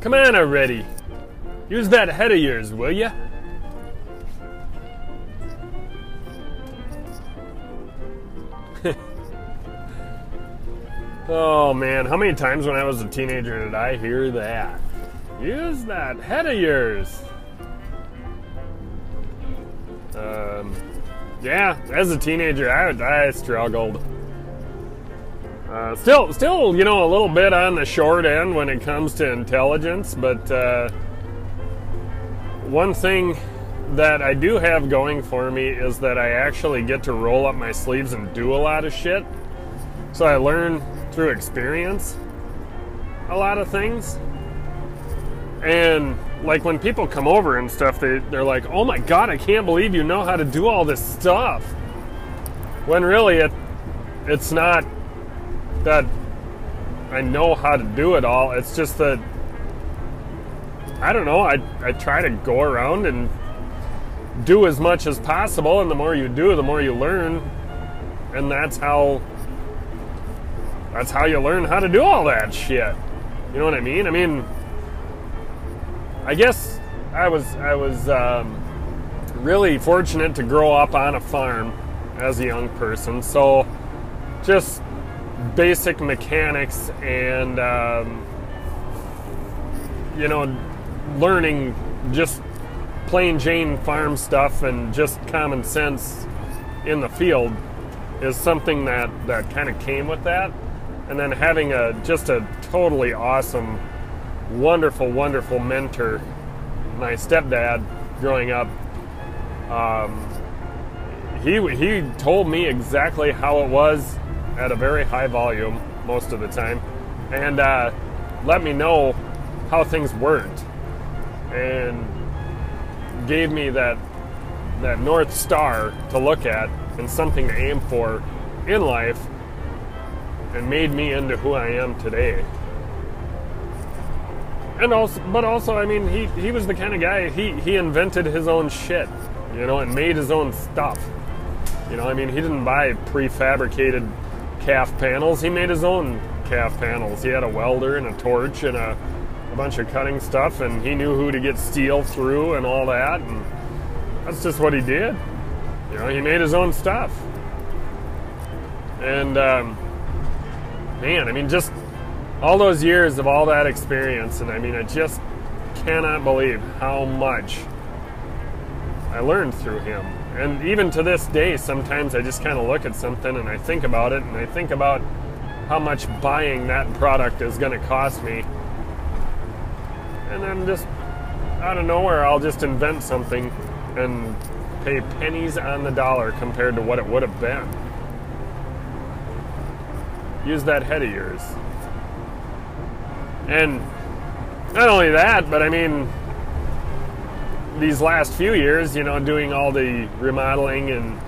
Come on already. Use that head of yours, will ya? oh man, how many times when I was a teenager did I hear that? Use that head of yours. Um, yeah, as a teenager, I, I struggled. Uh, still, still, you know, a little bit on the short end when it comes to intelligence, but uh, one thing that I do have going for me is that I actually get to roll up my sleeves and do a lot of shit. So I learn through experience a lot of things. And like when people come over and stuff, they, they're like, oh my god, I can't believe you know how to do all this stuff. When really it it's not that I know how to do it all. It's just that I don't know. I I try to go around and do as much as possible, and the more you do, the more you learn, and that's how that's how you learn how to do all that shit. You know what I mean? I mean, I guess I was I was um, really fortunate to grow up on a farm as a young person, so just basic mechanics and um, you know learning just plain Jane farm stuff and just common sense in the field is something that that kind of came with that. And then having a just a totally awesome wonderful wonderful mentor my stepdad growing up um, he he told me exactly how it was at a very high volume most of the time, and uh, let me know how things weren't, and gave me that that north star to look at and something to aim for in life, and made me into who I am today. And also, but also, I mean, he he was the kind of guy he he invented his own shit, you know, and made his own stuff. You know, I mean, he didn't buy prefabricated calf panels. He made his own calf panels. He had a welder and a torch and a, a bunch of cutting stuff, and he knew who to get steel through and all that. And that's just what he did. You know, he made his own stuff. And um, man, I mean, just all those years of all that experience, and I mean, I just cannot believe how much I learned through him and even to this day, sometimes I just kind of look at something and I think about it and I think about how much buying that product is going to cost me. And then just out of nowhere, I'll just invent something and pay pennies on the dollar compared to what it would have been. Use that head of yours. And not only that, but I mean, these last few years, you know, doing all the remodeling and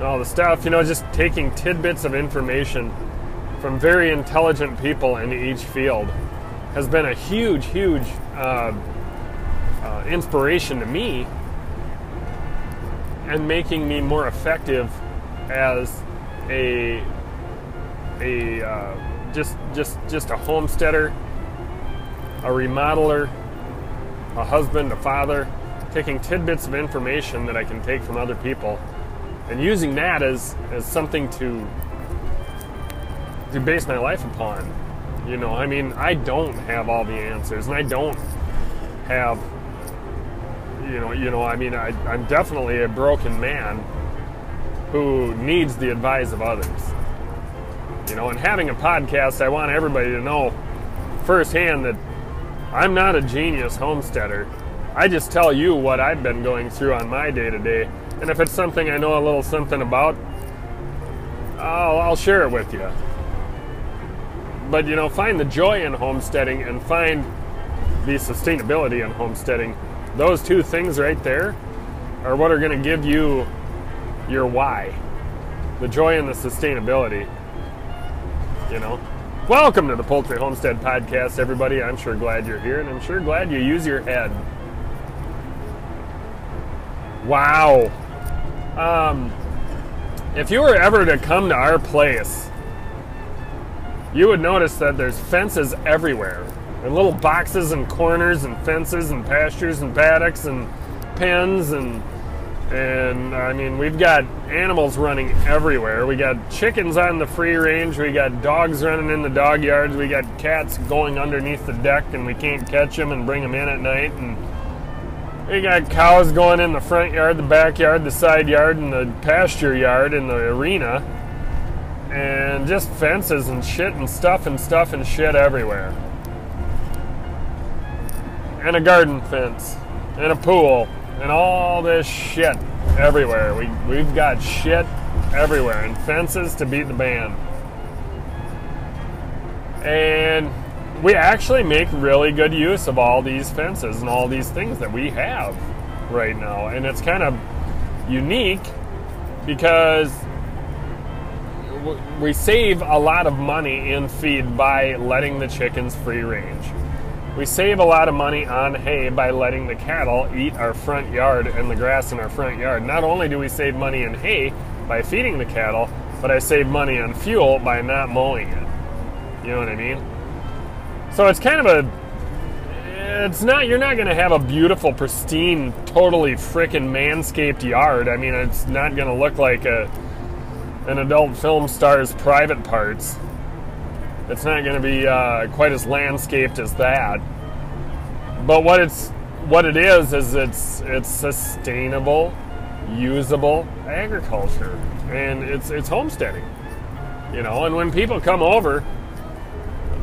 all the stuff, you know, just taking tidbits of information from very intelligent people in each field has been a huge, huge uh, uh, inspiration to me and making me more effective as a a uh, just just just a homesteader, a remodeler, a husband, a father, taking tidbits of information that I can take from other people and using that as, as something to to base my life upon. You know, I mean, I don't have all the answers, and I don't have, you know, you know, I mean, I, I'm definitely a broken man who needs the advice of others. You know, and having a podcast, I want everybody to know firsthand that I'm not a genius homesteader. I just tell you what I've been going through on my day to day. And if it's something I know a little something about, I'll, I'll share it with you. But you know, find the joy in homesteading and find the sustainability in homesteading. Those two things right there are what are going to give you your why. The joy and the sustainability. You know? Welcome to the Poultry Homestead Podcast, everybody. I'm sure glad you're here, and I'm sure glad you use your head. Wow. Um, if you were ever to come to our place, you would notice that there's fences everywhere. and little boxes and corners and fences and pastures and paddocks and pens and and I mean we've got animals running everywhere. We got chickens on the free range. We got dogs running in the dog yards. We got cats going underneath the deck and we can't catch them and bring them in at night. And we got cows going in the front yard, the backyard, the side yard, and the pasture yard and the arena. And just fences and shit and stuff and stuff and shit everywhere. And a garden fence and a pool and all this shit everywhere. We, we've got shit everywhere and fences to beat the band. And we actually make really good use of all these fences and all these things that we have right now. And it's kind of unique because we save a lot of money in feed by letting the chickens free range. We save a lot of money on hay by letting the cattle eat our front yard and the grass in our front yard. Not only do we save money in hay by feeding the cattle, but I save money on fuel by not mowing it. You know what I mean? So it's kind of a it's not you're not going to have a beautiful pristine totally freaking manscaped yard. I mean, it's not going to look like a an adult film star's private parts. It's not going to be uh, quite as landscaped as that. But what it's what it is is it's it's sustainable, usable agriculture, and it's it's homesteading. You know, and when people come over,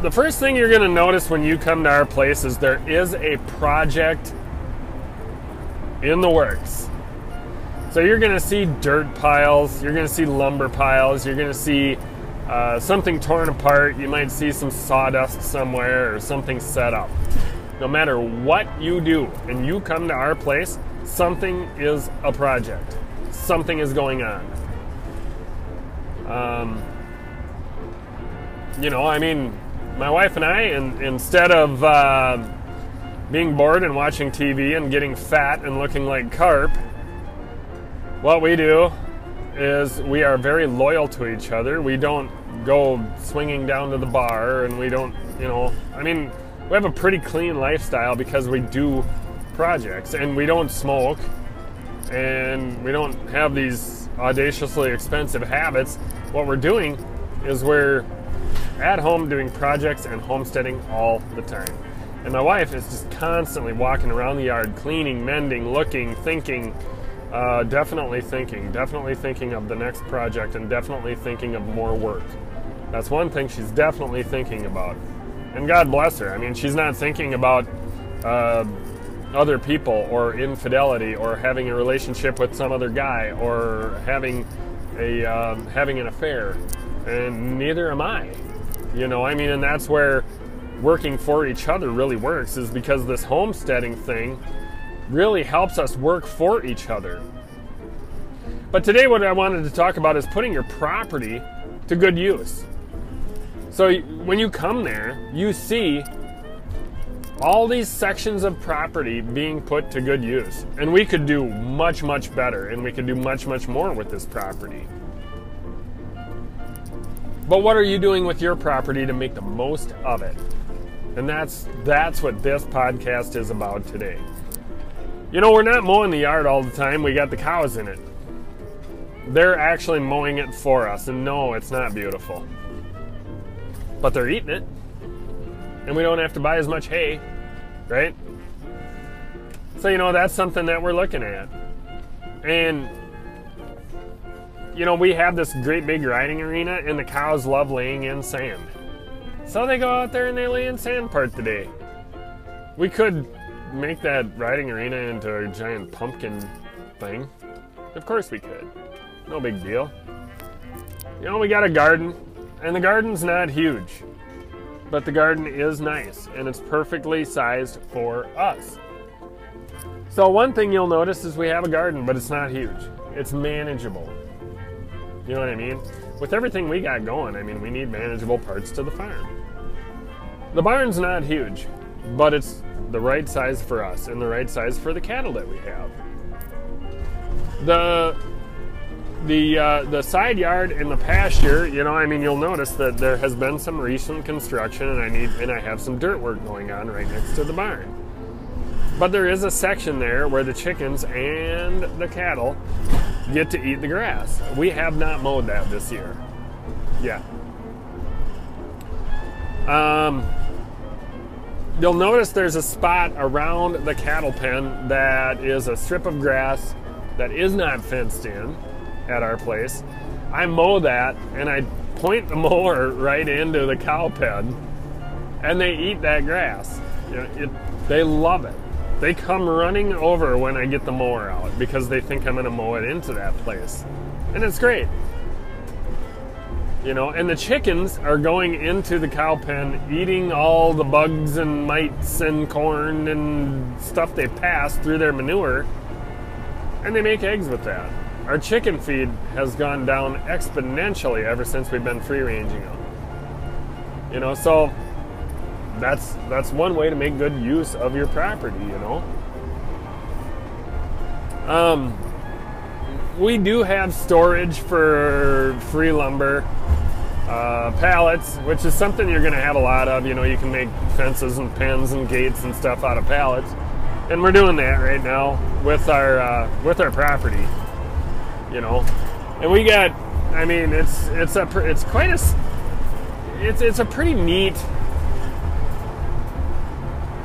the first thing you're going to notice when you come to our place is there is a project in the works. So you're going to see dirt piles, you're going to see lumber piles, you're going to see uh, something torn apart, you might see some sawdust somewhere or something set up. No matter what you do and you come to our place, something is a project. Something is going on. Um, you know, I mean, my wife and I, in, instead of uh, being bored and watching TV and getting fat and looking like carp, what we do is we are very loyal to each other. We don't go swinging down to the bar and we don't, you know, I mean, we have a pretty clean lifestyle because we do projects and we don't smoke and we don't have these audaciously expensive habits. What we're doing is we're at home doing projects and homesteading all the time. And my wife is just constantly walking around the yard, cleaning, mending, looking, thinking, uh, definitely thinking, definitely thinking of the next project, and definitely thinking of more work. That's one thing she's definitely thinking about. And God bless her. I mean, she's not thinking about uh, other people or infidelity or having a relationship with some other guy or having a um, having an affair, and neither am I. You know, I mean, and that's where working for each other really works is because this homesteading thing really helps us work for each other. But today, what I wanted to talk about is putting your property to good use. So when you come there, you see all these sections of property being put to good use. And we could do much, much better, and we could do much, much more with this property. But what are you doing with your property to make the most of it? And that's that's what this podcast is about today. You know, we're not mowing the yard all the time. We got the cows in it. They're actually mowing it for us. And no, it's not beautiful. But they're eating it. And we don't have to buy as much hay, right? So, you know, that's something that we're looking at. And, you know, we have this great big riding arena, and the cows love laying in sand. So they go out there and they lay in sand part of the day. We could make that riding arena into a giant pumpkin thing? Of course we could. No big deal. You know, we got a garden, and the garden's not huge, but the garden is nice, and it's perfectly sized for us. So, one thing you'll notice is we have a garden, but it's not huge. It's manageable. You know what I mean? With everything we got going, I mean, we need manageable parts to the farm. The barn's not huge, but it's the right size for us and the right size for the cattle that we have. The the uh, the side yard and the pasture, you know, I mean, you'll notice that there has been some recent construction, and I need and I have some dirt work going on right next to the barn. But there is a section there where the chickens and the cattle get to eat the grass. We have not mowed that this year. Yeah. Um, you'll notice there's a spot around the cattle pen that is a strip of grass that is not fenced in at our place. I mow that and I point the mower right into the cow pen and they eat that grass. It, they love it. They come running over when I get the mower out because they think I'm going to mow it into that place. And it's great. You know, and the chickens are going into the cow pen eating all the bugs and mites and corn and stuff they pass through their manure and they make eggs with that. Our chicken feed has gone down exponentially ever since we've been free ranging them. You know, so that's that's one way to make good use of your property, you know. Um we do have storage for free lumber, uh, pallets, which is something you're going to have a lot of. You know, you can make fences and pens and gates and stuff out of pallets and we're doing that right now with our uh, with our property. You know, and we got. I mean, it's it's a it's quite a it's it's a pretty neat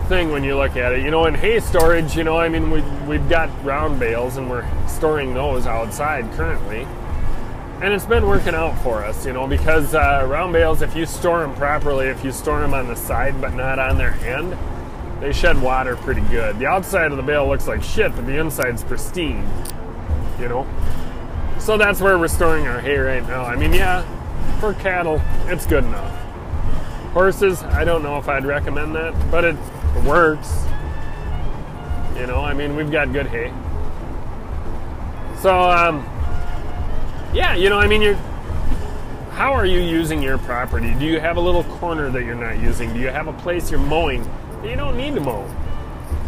thing when you look at it. You know, in hay storage, you know, I mean, we we've got round bales and we're storing those outside currently. And it's been working out for us, you know, because uh, round bales, if you store them properly, if you store them on the side but not on their end, they shed water pretty good. The outside of the bale looks like shit, but the inside's pristine. You know? So that's where we're storing our hay right now. I mean, yeah, for cattle, it's good enough. Horses, I don't know if I'd recommend that, but it works. You know, I mean, we've got good hay. So, um, yeah, you know, I mean, you're. How are you using your property? Do you have a little corner that you're not using? Do you have a place you're mowing that you don't need to mow.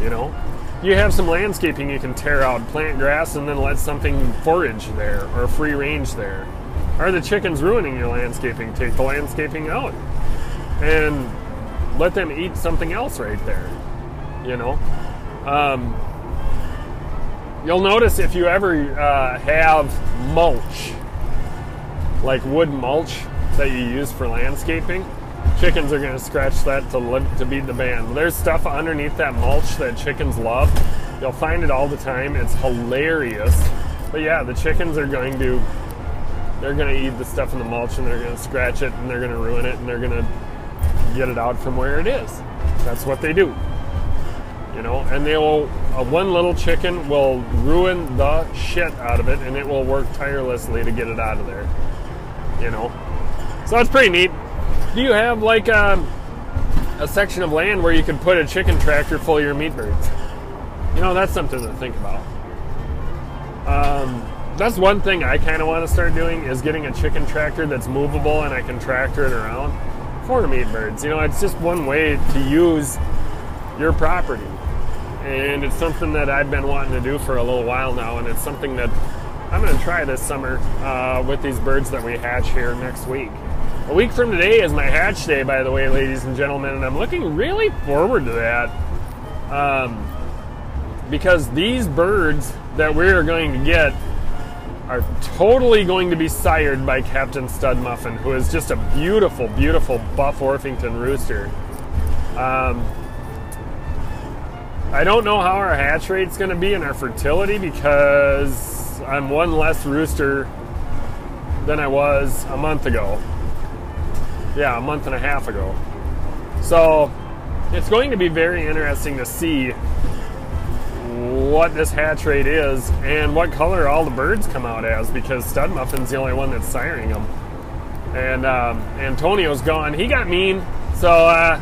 You know, you have some landscaping you can tear out, plant grass, and then let something forage there or free range there. Are the chickens ruining your landscaping? Take the landscaping out and let them eat something else right there. You know, um, you'll notice if you ever uh, have mulch, like wood mulch that you use for landscaping chickens are going to scratch that to live, to beat the band. There's stuff underneath that mulch that chickens love. You'll find it all the time. It's hilarious. But yeah, the chickens are going to they're going to eat the stuff in the mulch and they're going to scratch it and they're going to ruin it and they're going to get it out from where it is. That's what they do. You know, and they will uh, one little chicken will ruin the shit out of it and it will work tirelessly to get it out of there. You know. So that's pretty neat do you have like a, um, a section of land where you could put a chicken tractor full of your meat birds? You know, that's something to think about. Um, that's one thing I kind of want to start doing is getting a chicken tractor that's movable and I can tractor it around meat birds. You know, it's just one way to use your property. And it's something that I've been wanting to do for a little while now, and it's something that I'm going to try this summer uh, with these birds that we hatch here next week. A week from today is my hatch day, by the way, ladies and gentlemen, and I'm looking really forward to that. Um, because these birds that we're going to get are totally going to be sired by Captain Stud Muffin, who is just a beautiful, beautiful buff Orpington rooster. Um, I don't know how our hatch rate's going to be and our fertility because I'm one less rooster than I was a month ago yeah, a month and a half ago. So it's going to be very interesting to see what this hatch rate is and what color all the birds come out as because Stud Muffin's the only one that's siring them. And um, Antonio's gone. He got mean, so uh,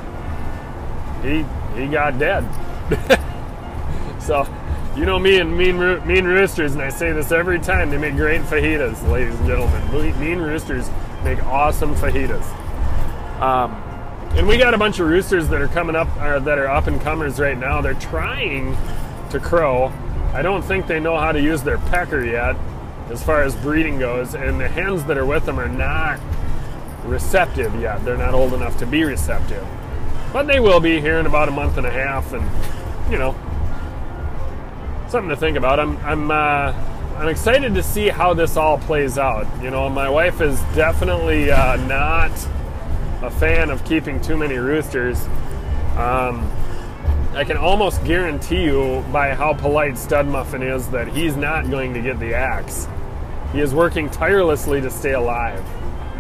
he he got dead. so you know me and mean mean roosters, and I say this every time. They make great fajitas, ladies and gentlemen. Mean roosters make awesome fajitas. Um, and we got a bunch of roosters that are coming up, or that are up and comers right now. They're trying to crow. I don't think they know how to use their pecker yet. as far as breeding goes, and the hens that are with them are not receptive yet. They're not old enough to be receptive. But they will be here in about a month and a half, and you know, something to think about. I'm I'm uh, I'm excited to see how this all plays out. You know, my wife is definitely uh, not a fan of keeping too many roosters. Um, I can almost guarantee you by how polite Stud Muffin is that he's not going to get the axe. He is working tirelessly to stay alive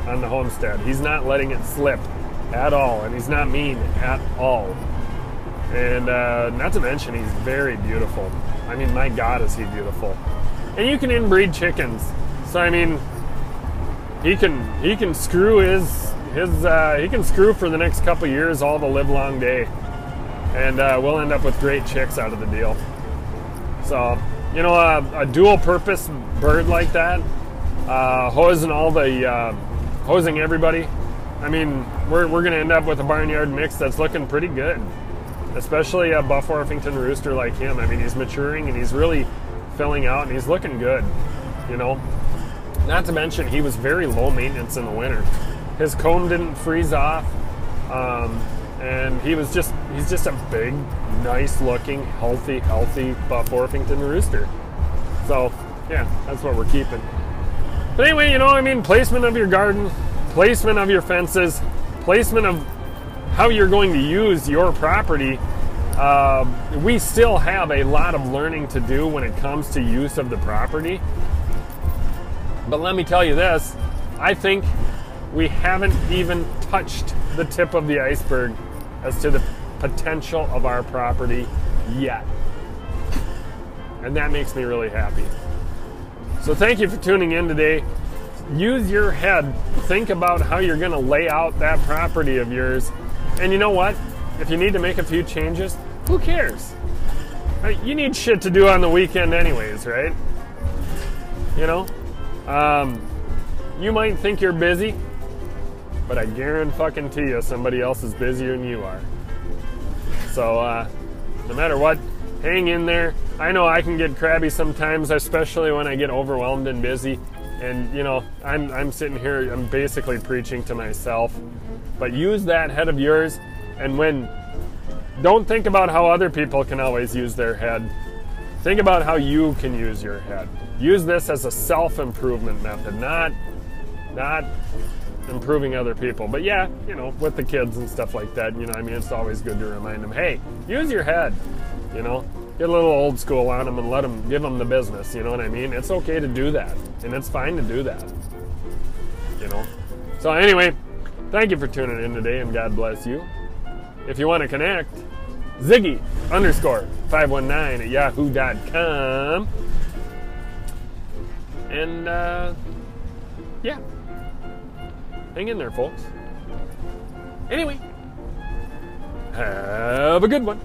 on the homestead. He's not letting it slip at all, and he's not mean at all. And uh, not to mention, he's very beautiful. I mean, my God, is he beautiful! And you can inbreed chickens, so I mean, he can he can screw his his uh, he can screw for the next couple years all the live long day and uh, we'll end up with great chicks out of the deal. So, you know, a, a dual purpose bird like that, uh, hosing all the, uh, hosing everybody. I mean, we're, we're going to end up with a barnyard mix that's looking pretty good, especially a Buff Orpington rooster like him. I mean, he's maturing and he's really filling out and he's looking good, you know. Not to mention, he was very low maintenance in the winter. His comb didn't freeze off. Um, and he was just he's just a big, nice looking, healthy, healthy Buff Orpington rooster. So yeah, that's what we're keeping. But anyway, you know, I mean, placement of your garden, placement of your fences, placement of how you're going to use your property. Uh, we still have a lot of learning to do when it comes to use of the property. But let me tell you this I think we haven't even touched the tip of the iceberg as to the potential of our property yet. And that makes me really happy. So thank you for tuning in today. Use your head. Think about how you're going to lay out that property of yours. And you know what? If you need to make a few changes, who cares? You need shit to do on the weekend, anyways, right? You know? Um, you might think you're busy, but I guarantee you somebody else is busier than you are. So, uh, no matter what, hang in there. I know I can get crabby sometimes, especially when I get overwhelmed and busy. And you know, I'm I'm sitting here, I'm basically preaching to myself. But use that head of yours, and when don't think about how other people can always use their head. Think about how you can use your head. Use this as a self-improvement method, not not improving other people. But yeah, you know, with the kids and stuff like that, you know, I mean, it's always good to remind them, hey, use your head, you know, get a little old school on them and let them give them the business. You know what I mean? It's okay to do that, and it's fine to do that. You know. So anyway, thank you for tuning in today, and God bless you. If you want to connect, Ziggy underscore 519 at yahoo.com. And uh, yeah. Hang in there, folks. Anyway, have a good one.